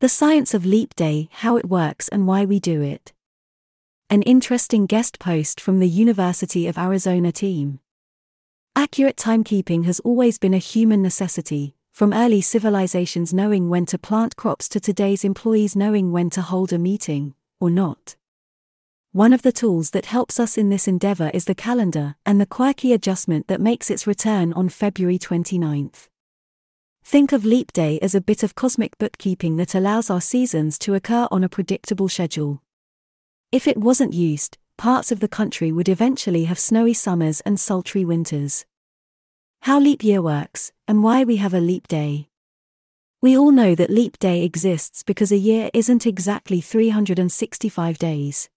The science of leap day, how it works, and why we do it. An interesting guest post from the University of Arizona team. Accurate timekeeping has always been a human necessity, from early civilizations knowing when to plant crops to today's employees knowing when to hold a meeting, or not. One of the tools that helps us in this endeavor is the calendar and the quirky adjustment that makes its return on February 29th. Think of Leap Day as a bit of cosmic bookkeeping that allows our seasons to occur on a predictable schedule. If it wasn't used, parts of the country would eventually have snowy summers and sultry winters. How leap year works, and why we have a leap day. We all know that leap day exists because a year isn't exactly 365 days.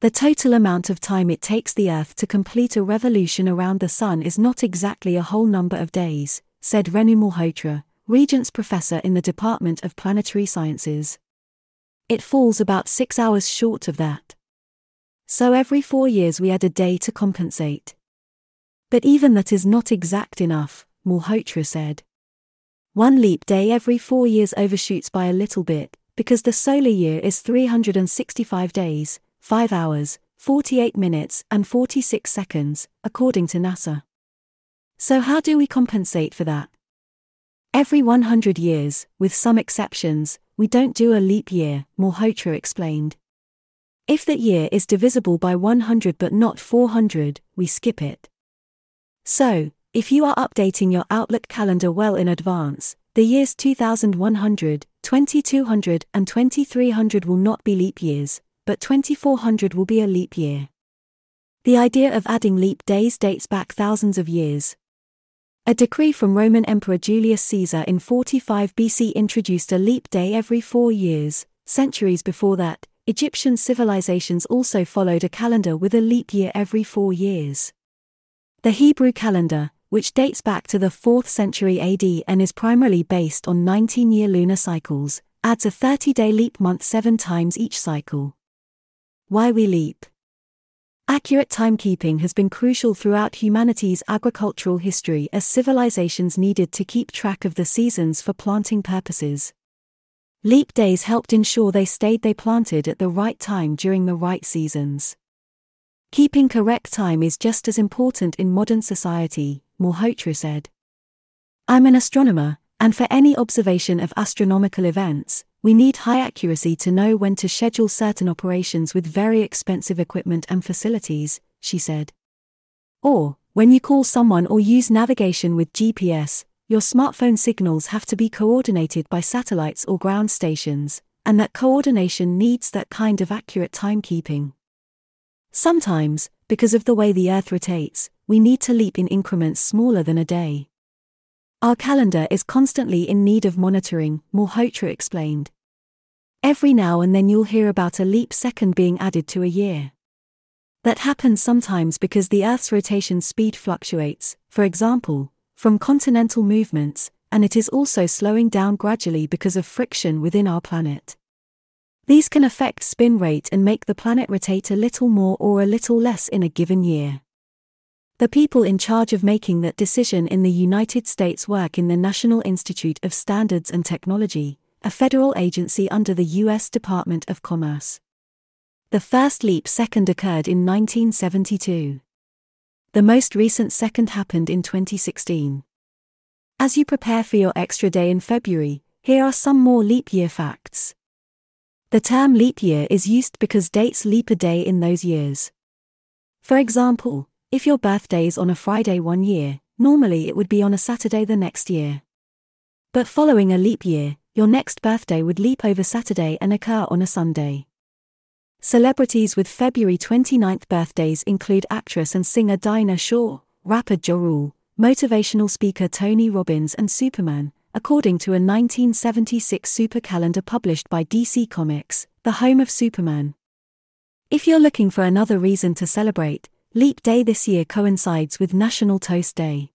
The total amount of time it takes the Earth to complete a revolution around the Sun is not exactly a whole number of days, said Renu Malhotra, Regents Professor in the Department of Planetary Sciences. It falls about six hours short of that. So every four years we add a day to compensate. But even that is not exact enough, Malhotra said. One leap day every four years overshoots by a little bit, because the solar year is 365 days, 5 hours, 48 minutes, and 46 seconds, according to NASA. So, how do we compensate for that? Every 100 years, with some exceptions, we don't do a leap year, Malhotra explained. If that year is divisible by 100 but not 400, we skip it. So, if you are updating your Outlook calendar well in advance, the years 2100, 2200, and 2300 will not be leap years, but 2400 will be a leap year. The idea of adding leap days dates back thousands of years. A decree from Roman Emperor Julius Caesar in 45 BC introduced a leap day every four years. Centuries before that, Egyptian civilizations also followed a calendar with a leap year every four years. The Hebrew calendar, which dates back to the 4th century AD and is primarily based on 19 year lunar cycles, adds a 30 day leap month seven times each cycle. Why we leap. Accurate timekeeping has been crucial throughout humanity's agricultural history as civilizations needed to keep track of the seasons for planting purposes. Leap days helped ensure they stayed they planted at the right time during the right seasons. Keeping correct time is just as important in modern society, Malhotra said. I'm an astronomer, and for any observation of astronomical events, we need high accuracy to know when to schedule certain operations with very expensive equipment and facilities, she said. Or, when you call someone or use navigation with GPS, your smartphone signals have to be coordinated by satellites or ground stations, and that coordination needs that kind of accurate timekeeping. Sometimes, because of the way the Earth rotates, we need to leap in increments smaller than a day. Our calendar is constantly in need of monitoring, Malhotra explained. Every now and then you'll hear about a leap second being added to a year. That happens sometimes because the Earth's rotation speed fluctuates, for example, from continental movements, and it is also slowing down gradually because of friction within our planet. These can affect spin rate and make the planet rotate a little more or a little less in a given year. The people in charge of making that decision in the United States work in the National Institute of Standards and Technology, a federal agency under the U.S. Department of Commerce. The first leap second occurred in 1972. The most recent second happened in 2016. As you prepare for your extra day in February, here are some more leap year facts. The term leap year is used because dates leap a day in those years. For example, if your birthday is on a Friday one year, normally it would be on a Saturday the next year. But following a leap year, your next birthday would leap over Saturday and occur on a Sunday. Celebrities with February 29th birthdays include actress and singer Dinah Shore, rapper Ja Rule, motivational speaker Tony Robbins, and Superman, according to a 1976 super calendar published by DC Comics, the home of Superman. If you're looking for another reason to celebrate, Leap Day this year coincides with National Toast Day.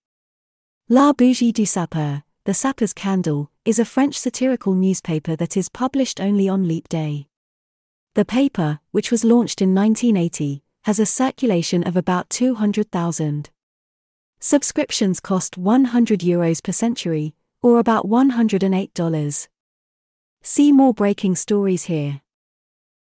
La Bougie du Sapeur, The Sapper's Candle, is a French satirical newspaper that is published only on Leap Day. The paper, which was launched in 1980, has a circulation of about 200,000. Subscriptions cost 100 euros per century, or about $108. See more breaking stories here.